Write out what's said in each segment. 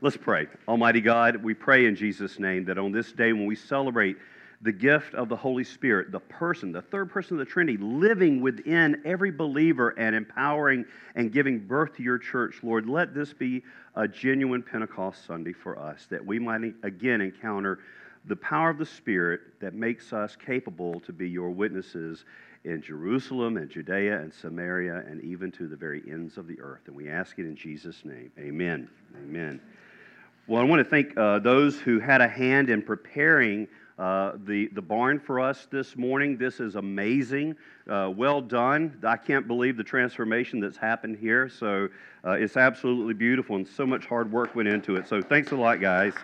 Let's pray. Almighty God, we pray in Jesus' name that on this day when we celebrate the gift of the Holy Spirit, the person, the third person of the Trinity, living within every believer and empowering and giving birth to your church, Lord, let this be a genuine Pentecost Sunday for us, that we might again encounter the power of the Spirit that makes us capable to be your witnesses in Jerusalem and Judea and Samaria and even to the very ends of the earth. And we ask it in Jesus' name. Amen. Amen. Well, I want to thank uh, those who had a hand in preparing uh, the, the barn for us this morning. This is amazing. Uh, well done. I can't believe the transformation that's happened here. So uh, it's absolutely beautiful, and so much hard work went into it. So thanks a lot, guys.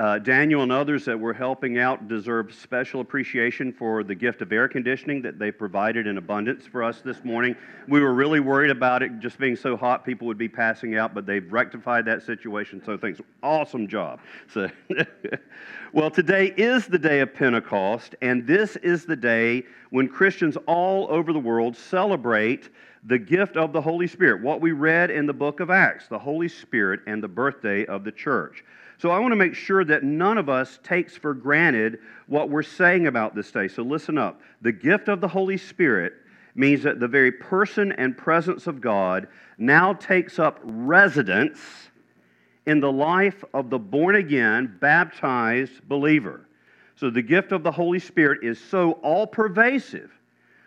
Uh, Daniel and others that were helping out deserve special appreciation for the gift of air conditioning that they provided in abundance for us this morning. We were really worried about it just being so hot, people would be passing out, but they've rectified that situation. So thanks. Awesome job. So, well, today is the day of Pentecost, and this is the day when Christians all over the world celebrate the gift of the Holy Spirit, what we read in the book of Acts, the Holy Spirit and the birthday of the church. So I want to make sure that none of us takes for granted what we're saying about this day. So listen up. The gift of the Holy Spirit means that the very person and presence of God now takes up residence in the life of the born again, baptized believer. So the gift of the Holy Spirit is so all pervasive,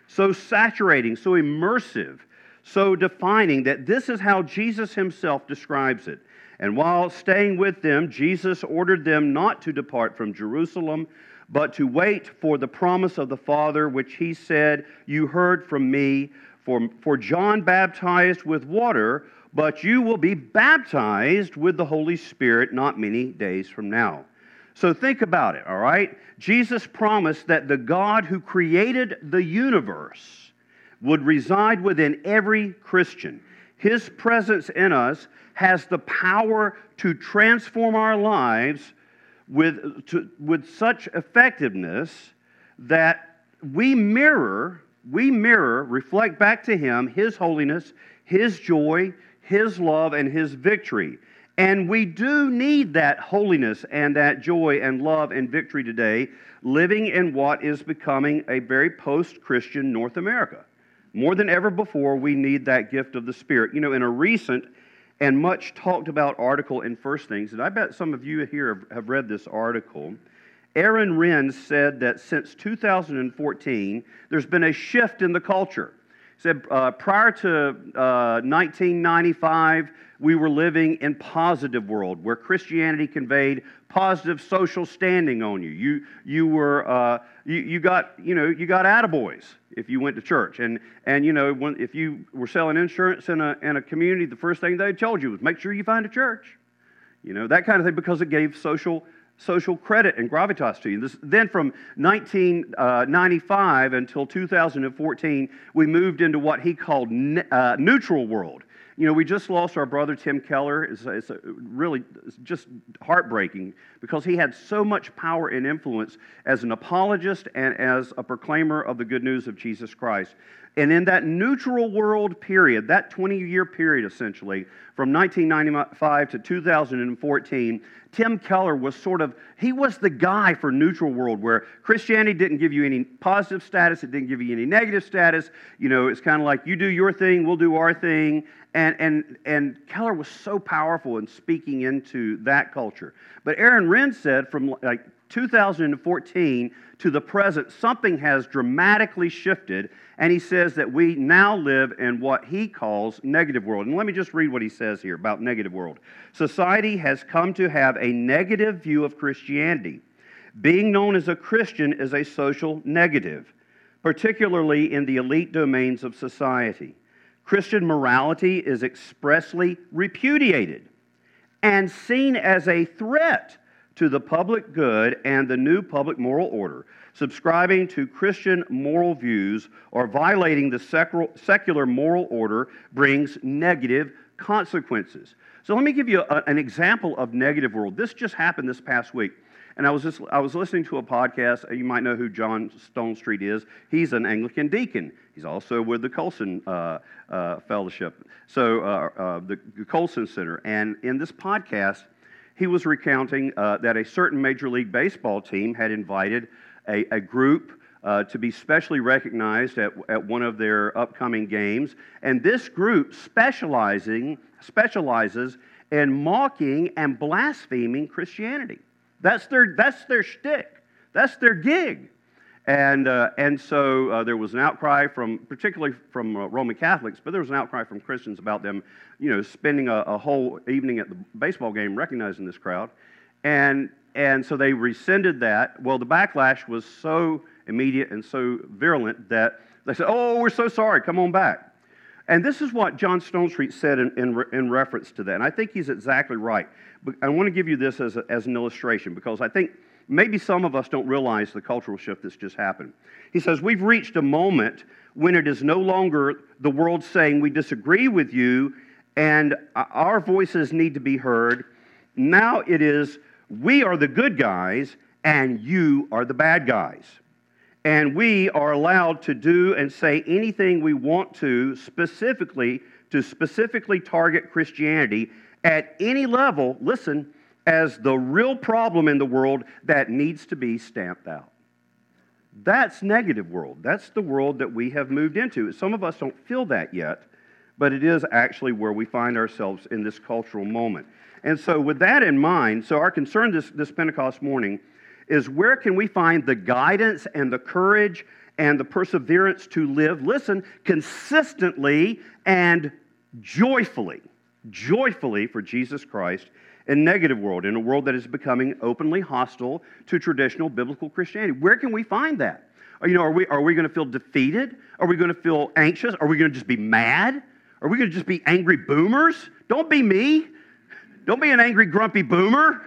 so saturating, so immersive, so defining that this is how Jesus himself describes it. And while staying with them, Jesus ordered them not to depart from Jerusalem, but to wait for the promise of the Father, which he said, You heard from me. For, for John baptized with water, but you will be baptized with the Holy Spirit not many days from now. So think about it, all right? Jesus promised that the God who created the universe would reside within every Christian. His presence in us has the power to transform our lives with, to, with such effectiveness that we mirror, we mirror, reflect back to Him His holiness, His joy, His love, and His victory. And we do need that holiness and that joy and love and victory today, living in what is becoming a very post Christian North America. More than ever before, we need that gift of the Spirit. You know, in a recent and much talked about article in First Things, and I bet some of you here have read this article. Aaron Renn said that since 2014, there's been a shift in the culture. Said uh, prior to uh, 1995, we were living in positive world where Christianity conveyed positive social standing on you. You, you were, uh, you, you got, you know, you got attaboys if you went to church. And, and you know, when, if you were selling insurance in a, in a community, the first thing they told you was make sure you find a church. You know, that kind of thing because it gave social social credit and gravitas to you. This, then from 1995 uh, until 2014, we moved into what he called ne- uh, neutral world. You know, we just lost our brother Tim Keller. It's, it's really it's just heartbreaking because he had so much power and influence as an apologist and as a proclaimer of the good news of Jesus Christ. And in that neutral world period, that 20 year period essentially, from 1995 to 2014, Tim Keller was sort of, he was the guy for neutral world where Christianity didn't give you any positive status, it didn't give you any negative status. You know, it's kind of like you do your thing, we'll do our thing. And, and, and Keller was so powerful in speaking into that culture. But Aaron Renn said from like 2014 to the present, something has dramatically shifted, and he says that we now live in what he calls negative world. And let me just read what he says here about negative world. Society has come to have a negative view of Christianity. Being known as a Christian is a social negative, particularly in the elite domains of society. Christian morality is expressly repudiated and seen as a threat to the public good and the new public moral order, subscribing to Christian moral views or violating the secular moral order brings negative consequences. So let me give you a, an example of negative world. This just happened this past week. And I was just I was listening to a podcast. You might know who John Stonestreet is. He's an Anglican deacon. He's also with the Colson uh, uh, Fellowship, so uh, uh the Colson Center. And in this podcast, he was recounting uh, that a certain Major League Baseball team had invited a, a group. Uh, to be specially recognized at, at one of their upcoming games. And this group specializing, specializes in mocking and blaspheming Christianity. That's their, that's their shtick. That's their gig. And, uh, and so uh, there was an outcry from, particularly from uh, Roman Catholics, but there was an outcry from Christians about them, you know, spending a, a, whole evening at the baseball game recognizing this crowd. And, and so they rescinded that. Well, the backlash was so immediate and so virulent that they said, oh, we're so sorry, come on back. And this is what John Stonestreet said in, in, in, reference to that. And I think he's exactly right. But I want to give you this as, a, as an illustration because I think maybe some of us don't realize the cultural shift that's just happened. He says, We've reached a moment when it is no longer the world saying we disagree with you and our voices need to be heard. Now it is we are the good guys and you are the bad guys and we are allowed to do and say anything we want to specifically to specifically target Christianity at any level, listen, as the real problem in the world that needs to be stamped out. That's negative world. That's the world that we have moved into. Some of us don't feel that yet, but it is actually where we find ourselves in this cultural moment. And so, with that in mind, so our concern this, this Pentecost morning is where can we find the guidance and the courage and the perseverance to live, listen, consistently and joyfully, joyfully for Jesus Christ in negative world, in a world that is becoming openly hostile to traditional biblical Christianity. Where can we find that? You know, are we, are we going to feel defeated? Are we going to feel anxious? Are we going to just be mad? Are we going to just be angry boomers? Don't be me. Don't be an angry, grumpy boomer.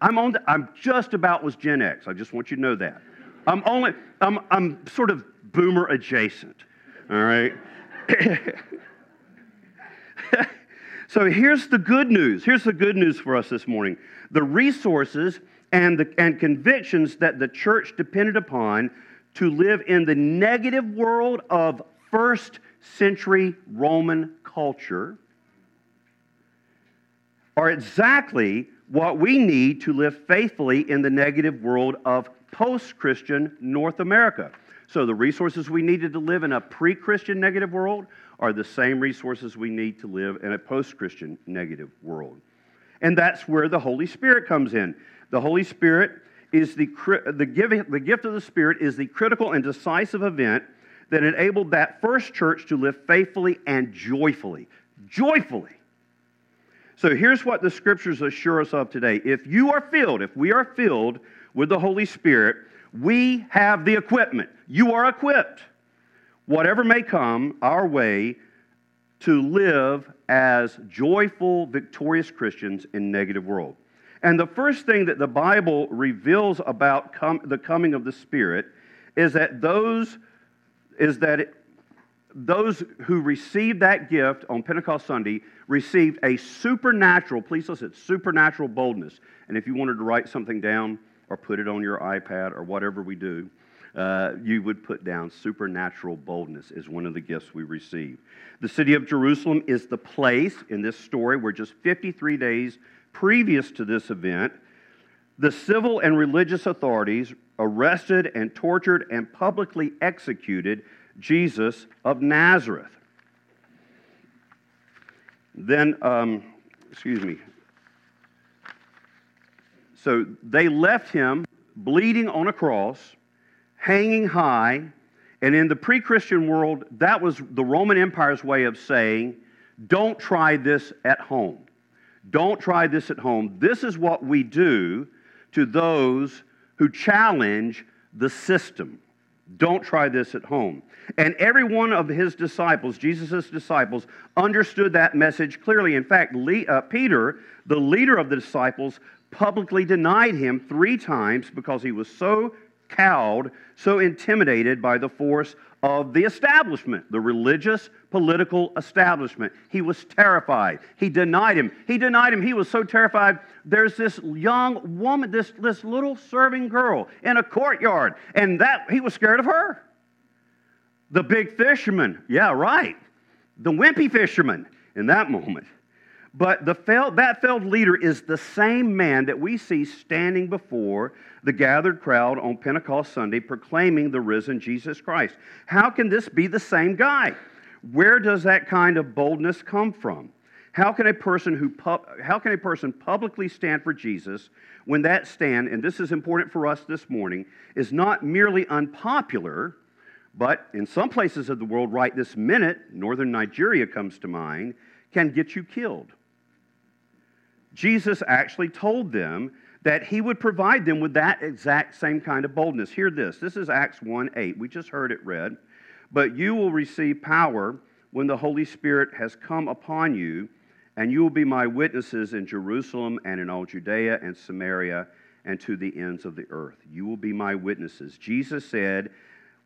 I'm, on the, I'm just about was Gen X. I just want you to know that. I'm only, I'm, I'm sort of boomer adjacent. All right? so here's the good news. Here's the good news for us this morning. The resources and, the, and convictions that the church depended upon to live in the negative world of first century Roman culture are exactly what we need to live faithfully in the negative world of post Christian North America. So, the resources we needed to live in a pre Christian negative world are the same resources we need to live in a post Christian negative world. And that's where the Holy Spirit comes in. The Holy Spirit is the, the, giving, the gift of the Spirit is the critical and decisive event that enabled that first church to live faithfully and joyfully. Joyfully so here's what the scriptures assure us of today. If you are filled, if we are filled with the Holy Spirit, we have the equipment. You are equipped. Whatever may come our way to live as joyful, victorious Christians in negative world. And the first thing that the Bible reveals about com- the coming of the Spirit is that those is that it, those who received that gift on Pentecost Sunday received a supernatural, please listen, supernatural boldness. And if you wanted to write something down or put it on your iPad or whatever we do, uh, you would put down supernatural boldness is one of the gifts we receive. The city of Jerusalem is the place in this story where just 53 days previous to this event, the civil and religious authorities arrested and tortured and publicly executed Jesus of Nazareth. Then, um, excuse me. So they left him bleeding on a cross, hanging high, and in the pre Christian world, that was the Roman Empire's way of saying, don't try this at home. Don't try this at home. This is what we do to those who challenge the system. Don't try this at home. And every one of his disciples, Jesus' disciples, understood that message clearly. In fact, uh, Peter, the leader of the disciples, publicly denied him three times because he was so cowed, so intimidated by the force of the establishment, the religious political establishment. He was terrified. He denied him. He denied him. He was so terrified. There's this young woman, this, this little serving girl in a courtyard, and that he was scared of her. The big fisherman, yeah, right. The wimpy fisherman in that moment. But the failed, that failed leader is the same man that we see standing before the gathered crowd on Pentecost Sunday proclaiming the risen Jesus Christ. How can this be the same guy? Where does that kind of boldness come from? How can a person who how can a person publicly stand for Jesus when that stand, and this is important for us this morning, is not merely unpopular, but in some places of the world right this minute, northern Nigeria comes to mind, can get you killed. Jesus actually told them that he would provide them with that exact same kind of boldness. Hear this. This is Acts 1 8. We just heard it read. But you will receive power when the Holy Spirit has come upon you, and you will be my witnesses in Jerusalem and in all Judea and Samaria and to the ends of the earth. You will be my witnesses. Jesus said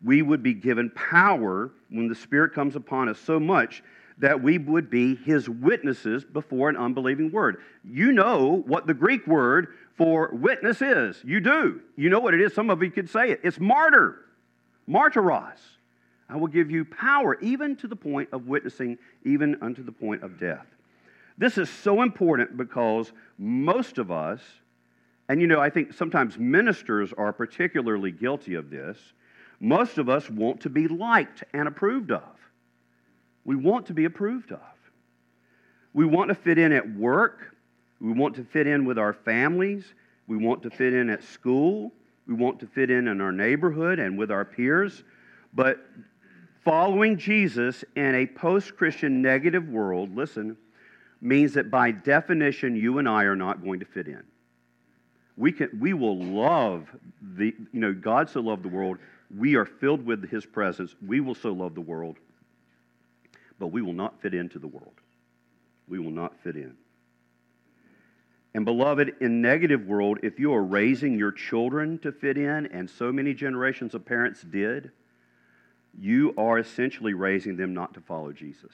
we would be given power when the Spirit comes upon us so much that we would be his witnesses before an unbelieving word. You know what the Greek word for witness is. You do. You know what it is. Some of you could say it. It's martyr, martyros. I will give you power even to the point of witnessing, even unto the point of death. This is so important because most of us, and you know, I think sometimes ministers are particularly guilty of this, most of us want to be liked and approved of. We want to be approved of. We want to fit in at work. We want to fit in with our families. We want to fit in at school. We want to fit in in our neighborhood and with our peers. But following Jesus in a post Christian negative world, listen, means that by definition, you and I are not going to fit in. We, can, we will love the, you know, God so loved the world. We are filled with his presence. We will so love the world but we will not fit into the world. We will not fit in. And beloved, in negative world, if you are raising your children to fit in, and so many generations of parents did, you are essentially raising them not to follow Jesus.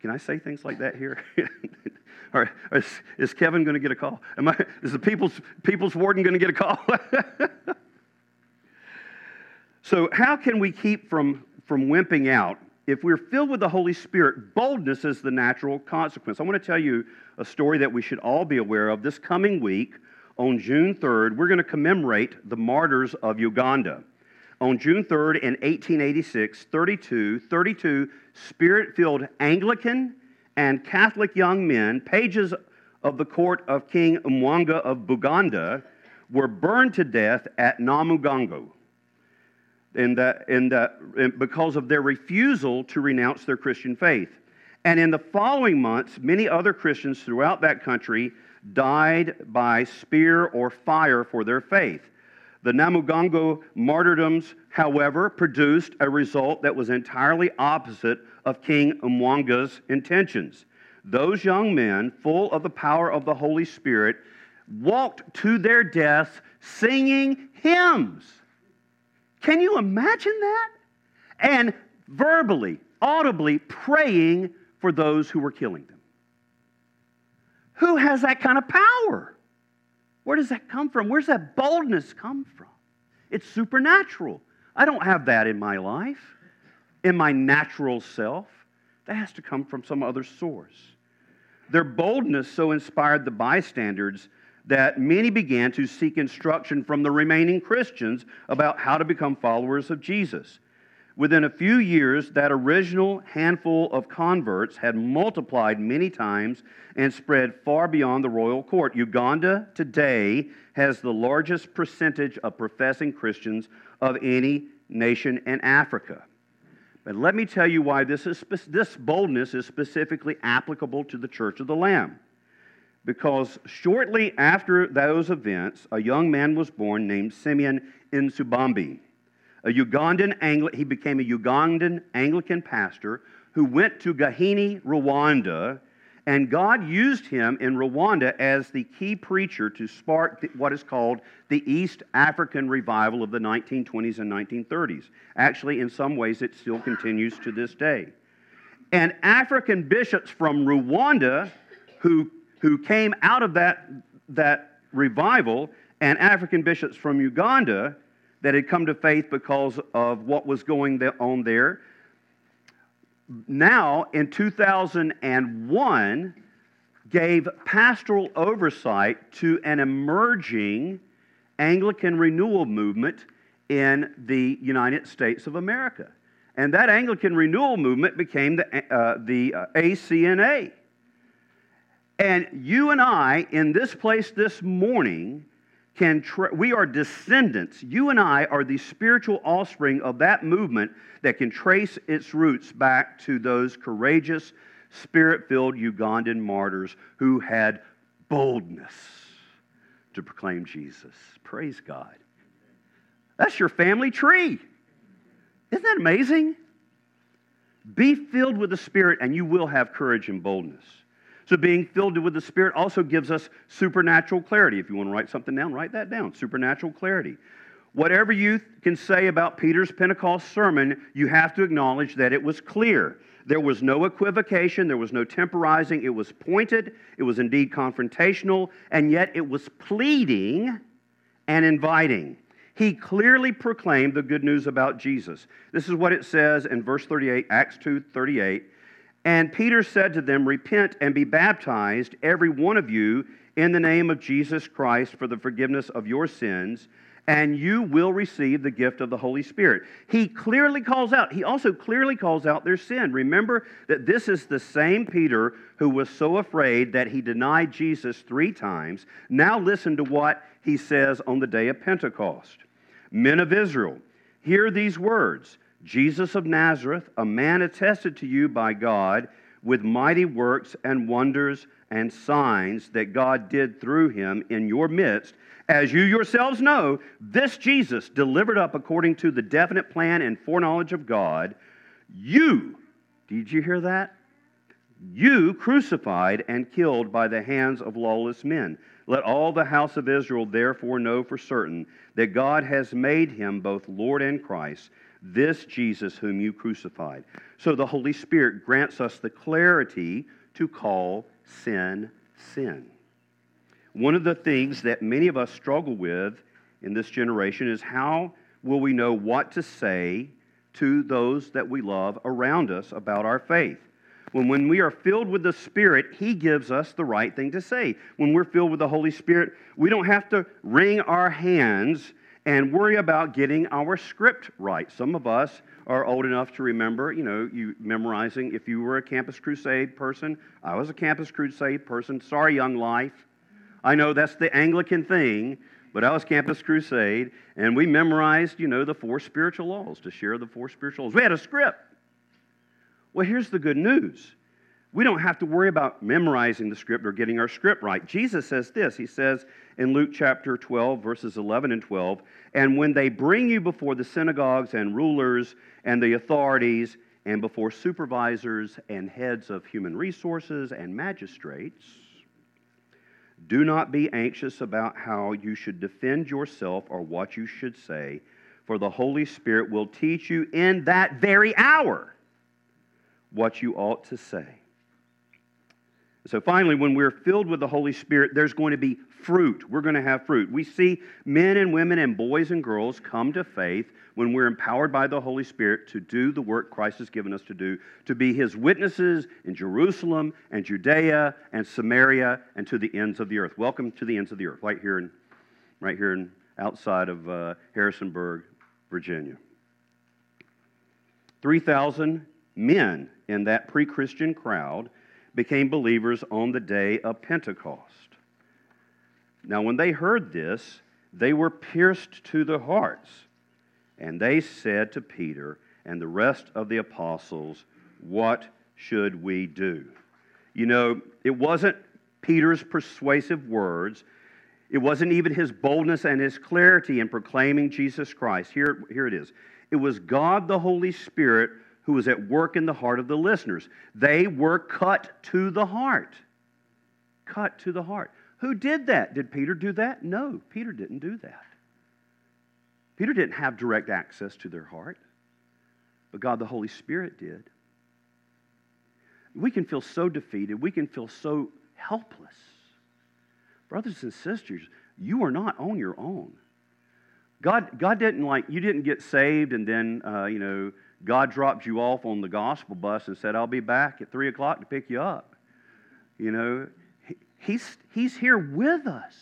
Can I say things like that here? or, is, is, Kevin going to get a call? Am I, is the people's, people's warden going to get a call? so, how can we keep from from wimping out, if we're filled with the Holy Spirit, boldness is the natural consequence. I want to tell you a story that we should all be aware of. This coming week, on June 3rd, we're going to commemorate the martyrs of Uganda. On June 3rd in 1886, 32, 32 spirit filled Anglican and Catholic young men, pages of the court of King Mwanga of Buganda, were burned to death at Namugongo in the, in the, in, because of their refusal to renounce their Christian faith. And in the following months, many other Christians throughout that country died by spear or fire for their faith. The Namugongo martyrdoms, however, produced a result that was entirely opposite of King Mwanga's intentions. Those young men, full of the power of the Holy Spirit, walked to their deaths singing hymns can you imagine that? And verbally, audibly praying for those who were killing them. Who has that kind of power? Where does that come from? Where's that boldness come from? It's supernatural. I don't have that in my life, in my natural self. That has to come from some other source. Their boldness so inspired the bystanders that many began to seek instruction from the remaining Christians about how to become followers of Jesus. Within a few years, that original handful of converts had multiplied many times and spread far beyond the royal court. Uganda today has the largest percentage of professing Christians of any nation in Africa. But let me tell you why this, is, this boldness is specifically applicable to the Church of the Lamb because shortly after those events, a young man was born named Simeon Nsibambi. A Ugandan Angli- he became a Ugandan Anglican pastor who went to Gahini, Rwanda, And God used him in Rwanda as the key preacher to spark what is called the East African revival of the 1920s and 1930s. Actually, in some ways, it still continues to this day. And African bishops from Rwanda who, who came out of that, that revival, and African bishops from Uganda that had come to faith because of what was going on there now in 2001 gave pastoral oversight to an emerging Anglican renewal movement in the United States of America. And that Anglican renewal movement became the, uh, the uh, ACNA. And you and I, in this place this morning, can tra- we are descendants. You and I are the spiritual offspring of that movement that can trace its roots back to those courageous, spirit filled Ugandan martyrs who had boldness to proclaim Jesus. Praise God. That's your family tree. Isn't that amazing? Be filled with the Spirit, and you will have courage and boldness. So, being filled with the Spirit also gives us supernatural clarity. If you want to write something down, write that down. Supernatural clarity. Whatever you can say about Peter's Pentecost sermon, you have to acknowledge that it was clear. There was no equivocation, there was no temporizing. It was pointed, it was indeed confrontational, and yet it was pleading and inviting. He clearly proclaimed the good news about Jesus. This is what it says in verse 38, Acts 2 38. And Peter said to them, Repent and be baptized, every one of you, in the name of Jesus Christ for the forgiveness of your sins, and you will receive the gift of the Holy Spirit. He clearly calls out, he also clearly calls out their sin. Remember that this is the same Peter who was so afraid that he denied Jesus three times. Now listen to what he says on the day of Pentecost Men of Israel, hear these words. Jesus of Nazareth, a man attested to you by God with mighty works and wonders and signs that God did through him in your midst. As you yourselves know, this Jesus, delivered up according to the definite plan and foreknowledge of God, you, did you hear that? You crucified and killed by the hands of lawless men. Let all the house of Israel therefore know for certain that God has made him both Lord and Christ this Jesus whom you crucified. So the Holy Spirit grants us the clarity to call sin sin. One of the things that many of us struggle with in this generation is how will we know what to say to those that we love around us about our faith? When, when we are filled with the Spirit, He gives us the right thing to say. When we're filled with the Holy Spirit, we don't have to wring our hands and worry about getting our script right. Some of us are old enough to remember, you know, you memorizing. If you were a Campus Crusade person, I was a Campus Crusade person. Sorry, Young Life. I know that's the Anglican thing, but I was Campus Crusade, and we memorized, you know, the four spiritual laws to share the four spiritual laws. We had a script. Well, here's the good news. We don't have to worry about memorizing the script or getting our script right. Jesus says this. He says in Luke chapter 12, verses 11 and 12, and when they bring you before the synagogues and rulers and the authorities and before supervisors and heads of human resources and magistrates, do not be anxious about how you should defend yourself or what you should say, for the Holy Spirit will teach you in that very hour what you ought to say. So finally, when we're filled with the Holy Spirit, there's going to be fruit. We're going to have fruit. We see men and women and boys and girls come to faith when we're empowered by the Holy Spirit to do the work Christ has given us to do, to be his witnesses in Jerusalem and Judea and Samaria and to the ends of the earth. Welcome to the ends of the earth, right here in, right here in, outside of uh, Harrisonburg, Virginia. 3,000 men in that pre Christian crowd became believers on the day of Pentecost. Now, when they heard this, they were pierced to the hearts, and they said to Peter and the rest of the apostles, What should we do? You know, it wasn't Peter's persuasive words. It wasn't even his boldness and his clarity in proclaiming Jesus Christ. Here, here it is. It was God the Holy Spirit who was at work in the heart of the listeners. They were cut to the heart. Cut to the heart. Who did that? Did Peter do that? No, Peter didn't do that. Peter didn't have direct access to their heart, but God the Holy Spirit did. We can feel so defeated. We can feel so helpless. Brothers and sisters, you are not on your own. God, God didn't like, you didn't get saved and then, uh, you know, God dropped you off on the gospel bus and said, I'll be back at 3 o'clock to pick you up. You know, he's, he's here with us.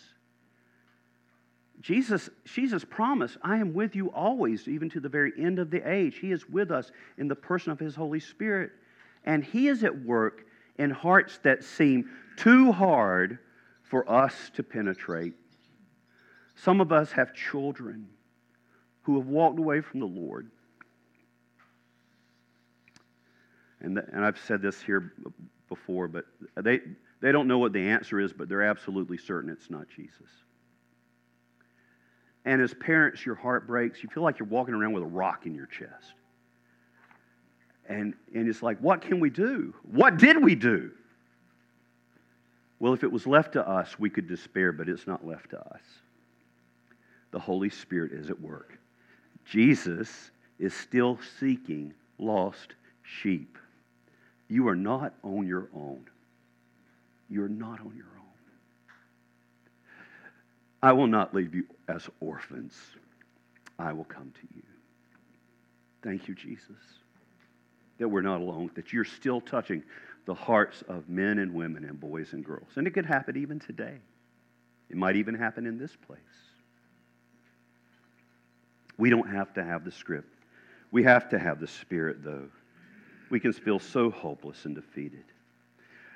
Jesus, Jesus promised, I am with you always, even to the very end of the age. He is with us in the person of His Holy Spirit. And He is at work in hearts that seem too hard for us to penetrate. Some of us have children who have walked away from the Lord. And, and I've said this here before, but they, they don't know what the answer is, but they're absolutely certain it's not Jesus. And as parents, your heart breaks. You feel like you're walking around with a rock in your chest. And, and it's like, what can we do? What did we do? Well, if it was left to us, we could despair, but it's not left to us. The Holy Spirit is at work. Jesus is still seeking lost sheep. You are not on your own. You are not on your own. I will not leave you as orphans. I will come to you. Thank you, Jesus, that we're not alone, that you're still touching the hearts of men and women and boys and girls. And it could happen even today. It might even happen in this place. We don't have to have the script. We have to have the Spirit, though. We can feel so hopeless and defeated.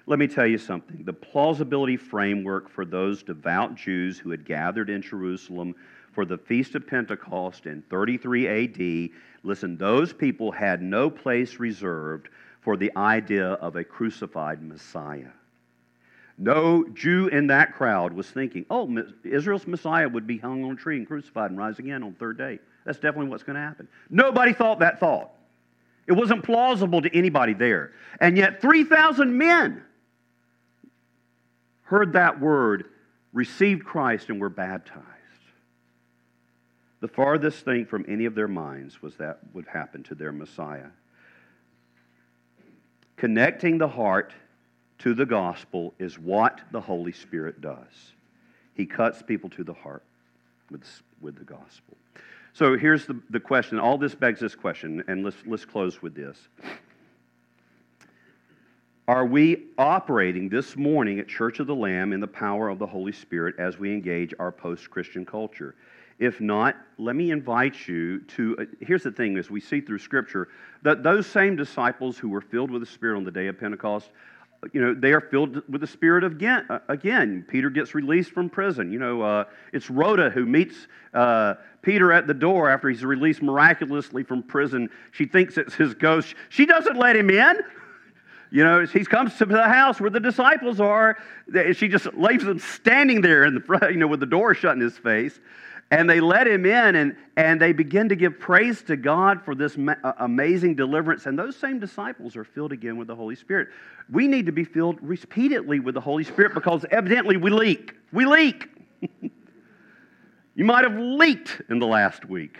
Let me tell you something. The plausibility framework for those devout Jews who had gathered in Jerusalem for the Feast of Pentecost in 33 AD, listen, those people had no place reserved for the idea of a crucified Messiah. No Jew in that crowd was thinking, oh, Israel's Messiah would be hung on a tree and crucified and rise again on the third day. That's definitely what's going to happen. Nobody thought that thought. It wasn't plausible to anybody there. And yet, 3,000 men heard that word, received Christ, and were baptized. The farthest thing from any of their minds was that would happen to their Messiah. Connecting the heart to the gospel is what the Holy Spirit does. He cuts people to the heart with, with the gospel. So here's the, the question. All this begs this question, and let's, let's close with this. Are we operating this morning at Church of the Lamb in the power of the Holy Spirit as we engage our post Christian culture? If not, let me invite you to. Uh, here's the thing as we see through Scripture that those same disciples who were filled with the Spirit on the day of Pentecost, you know, they are filled with the Spirit again. Uh, again, Peter gets released from prison. You know, uh, it's Rhoda who meets uh, Peter at the door after he's released miraculously from prison. She thinks it's his ghost. She doesn't let him in. You know, he comes to the house where the disciples are. She just leaves him standing there in the front, you know, with the door shut in his face. And they let him in and, and they begin to give praise to God for this ma- uh, amazing deliverance. And those same disciples are filled again with the Holy Spirit. We need to be filled repeatedly with the Holy Spirit because evidently we leak. We leak. you might have leaked in the last week.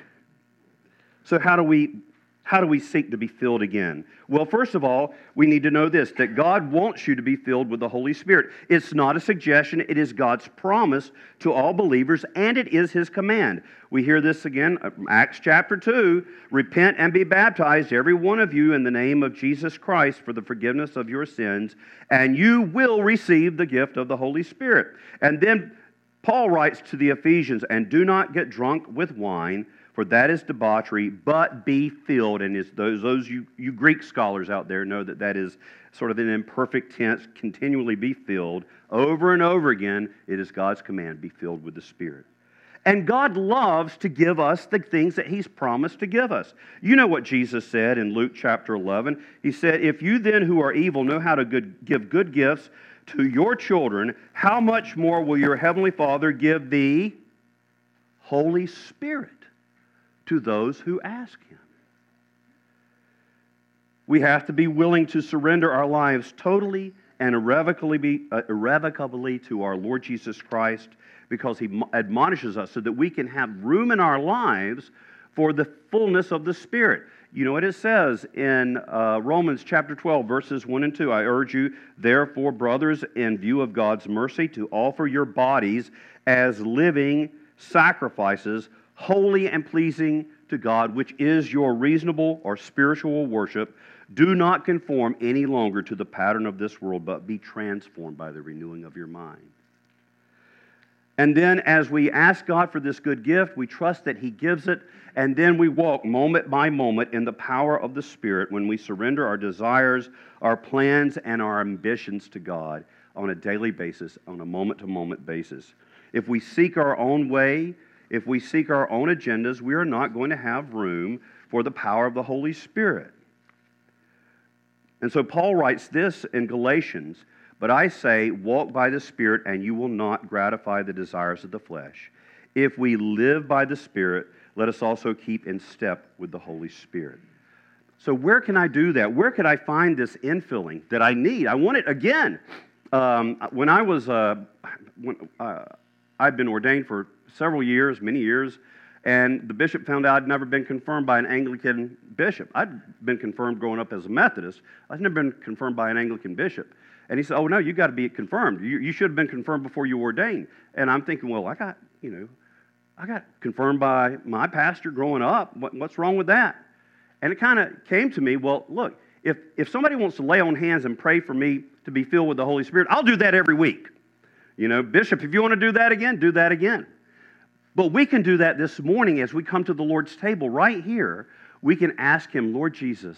So, how do we how do we seek to be filled again? Well, first of all, we need to know this that God wants you to be filled with the Holy Spirit. It's not a suggestion, it is God's promise to all believers, and it is His command. We hear this again, uh, Acts chapter 2 Repent and be baptized, every one of you, in the name of Jesus Christ for the forgiveness of your sins, and you will receive the gift of the Holy Spirit. And then Paul writes to the Ephesians, and do not get drunk with wine for that is debauchery, but be filled. And is those, those you, you Greek scholars out there know that that is sort of an imperfect tense, continually be filled. Over and over again, it is God's command be filled with the Spirit. And God loves to give us the things that He's promised to give us. You know what Jesus said in Luke chapter 11? He said, If you then who are evil know how to good, give good gifts to your children, how much more will your heavenly Father give the Holy Spirit to those who ask him. We have to be willing to surrender our lives totally and irrevocably, uh, irrevocably to our Lord Jesus Christ because he admonishes us so that we can have room in our lives for the fullness of the Spirit. You know what it says in uh, Romans chapter 12, verses 1 and 2. I urge you, therefore, brothers, in view of God's mercy, to offer your bodies as living sacrifices, holy and pleasing to God, which is your reasonable or spiritual worship. Do not conform any longer to the pattern of this world, but be transformed by the renewing of your mind. And then, as we ask God for this good gift, we trust that He gives it. And then we walk moment by moment in the power of the Spirit when we surrender our desires, our plans, and our ambitions to God on a daily basis, on a moment to moment basis. If we seek our own way, if we seek our own agendas, we are not going to have room for the power of the Holy Spirit. And so Paul writes this in Galatians but I say, walk by the Spirit, and you will not gratify the desires of the flesh. If we live by the Spirit, let us also keep in step with the Holy Spirit. So, where can I do that? Where could I find this infilling that I need? I want it again. Um, when I was, uh, when, uh, I'd been ordained for several years, many years, and the bishop found out I'd never been confirmed by an Anglican bishop. I'd been confirmed growing up as a Methodist. I'd never been confirmed by an Anglican bishop. And he said, Oh, no, you got to be confirmed. You, you should have been confirmed before you were ordained. And I'm thinking, Well, I got, you know, I got confirmed by my pastor growing up. What, what's wrong with that? And it kind of came to me, Well, look, if, if somebody wants to lay on hands and pray for me to be filled with the Holy Spirit, I'll do that every week. You know, Bishop, if you want to do that again, do that again. But we can do that this morning as we come to the Lord's table right here. We can ask Him, Lord Jesus,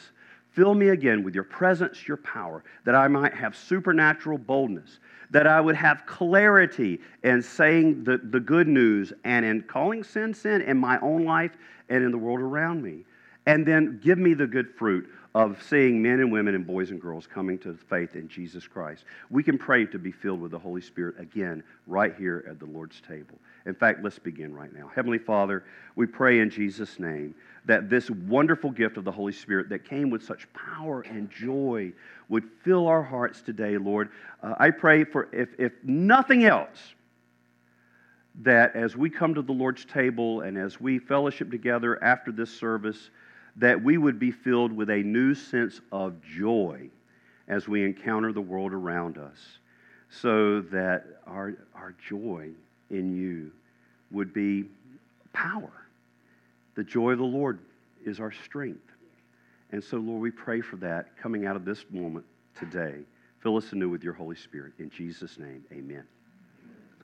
Fill me again with your presence, your power, that I might have supernatural boldness, that I would have clarity in saying the, the good news and in calling sin sin in my own life and in the world around me. And then give me the good fruit of seeing men and women and boys and girls coming to faith in Jesus Christ. We can pray to be filled with the Holy Spirit again right here at the Lord's table. In fact, let's begin right now. Heavenly Father, we pray in Jesus' name that this wonderful gift of the Holy Spirit that came with such power and joy would fill our hearts today, Lord. Uh, I pray for, if, if nothing else, that as we come to the Lord's table and as we fellowship together after this service, that we would be filled with a new sense of joy as we encounter the world around us, so that our, our joy in you would be power the joy of the Lord is our strength. And so, Lord, we pray for that coming out of this moment today. Fill us anew with your Holy Spirit. In Jesus' name, amen.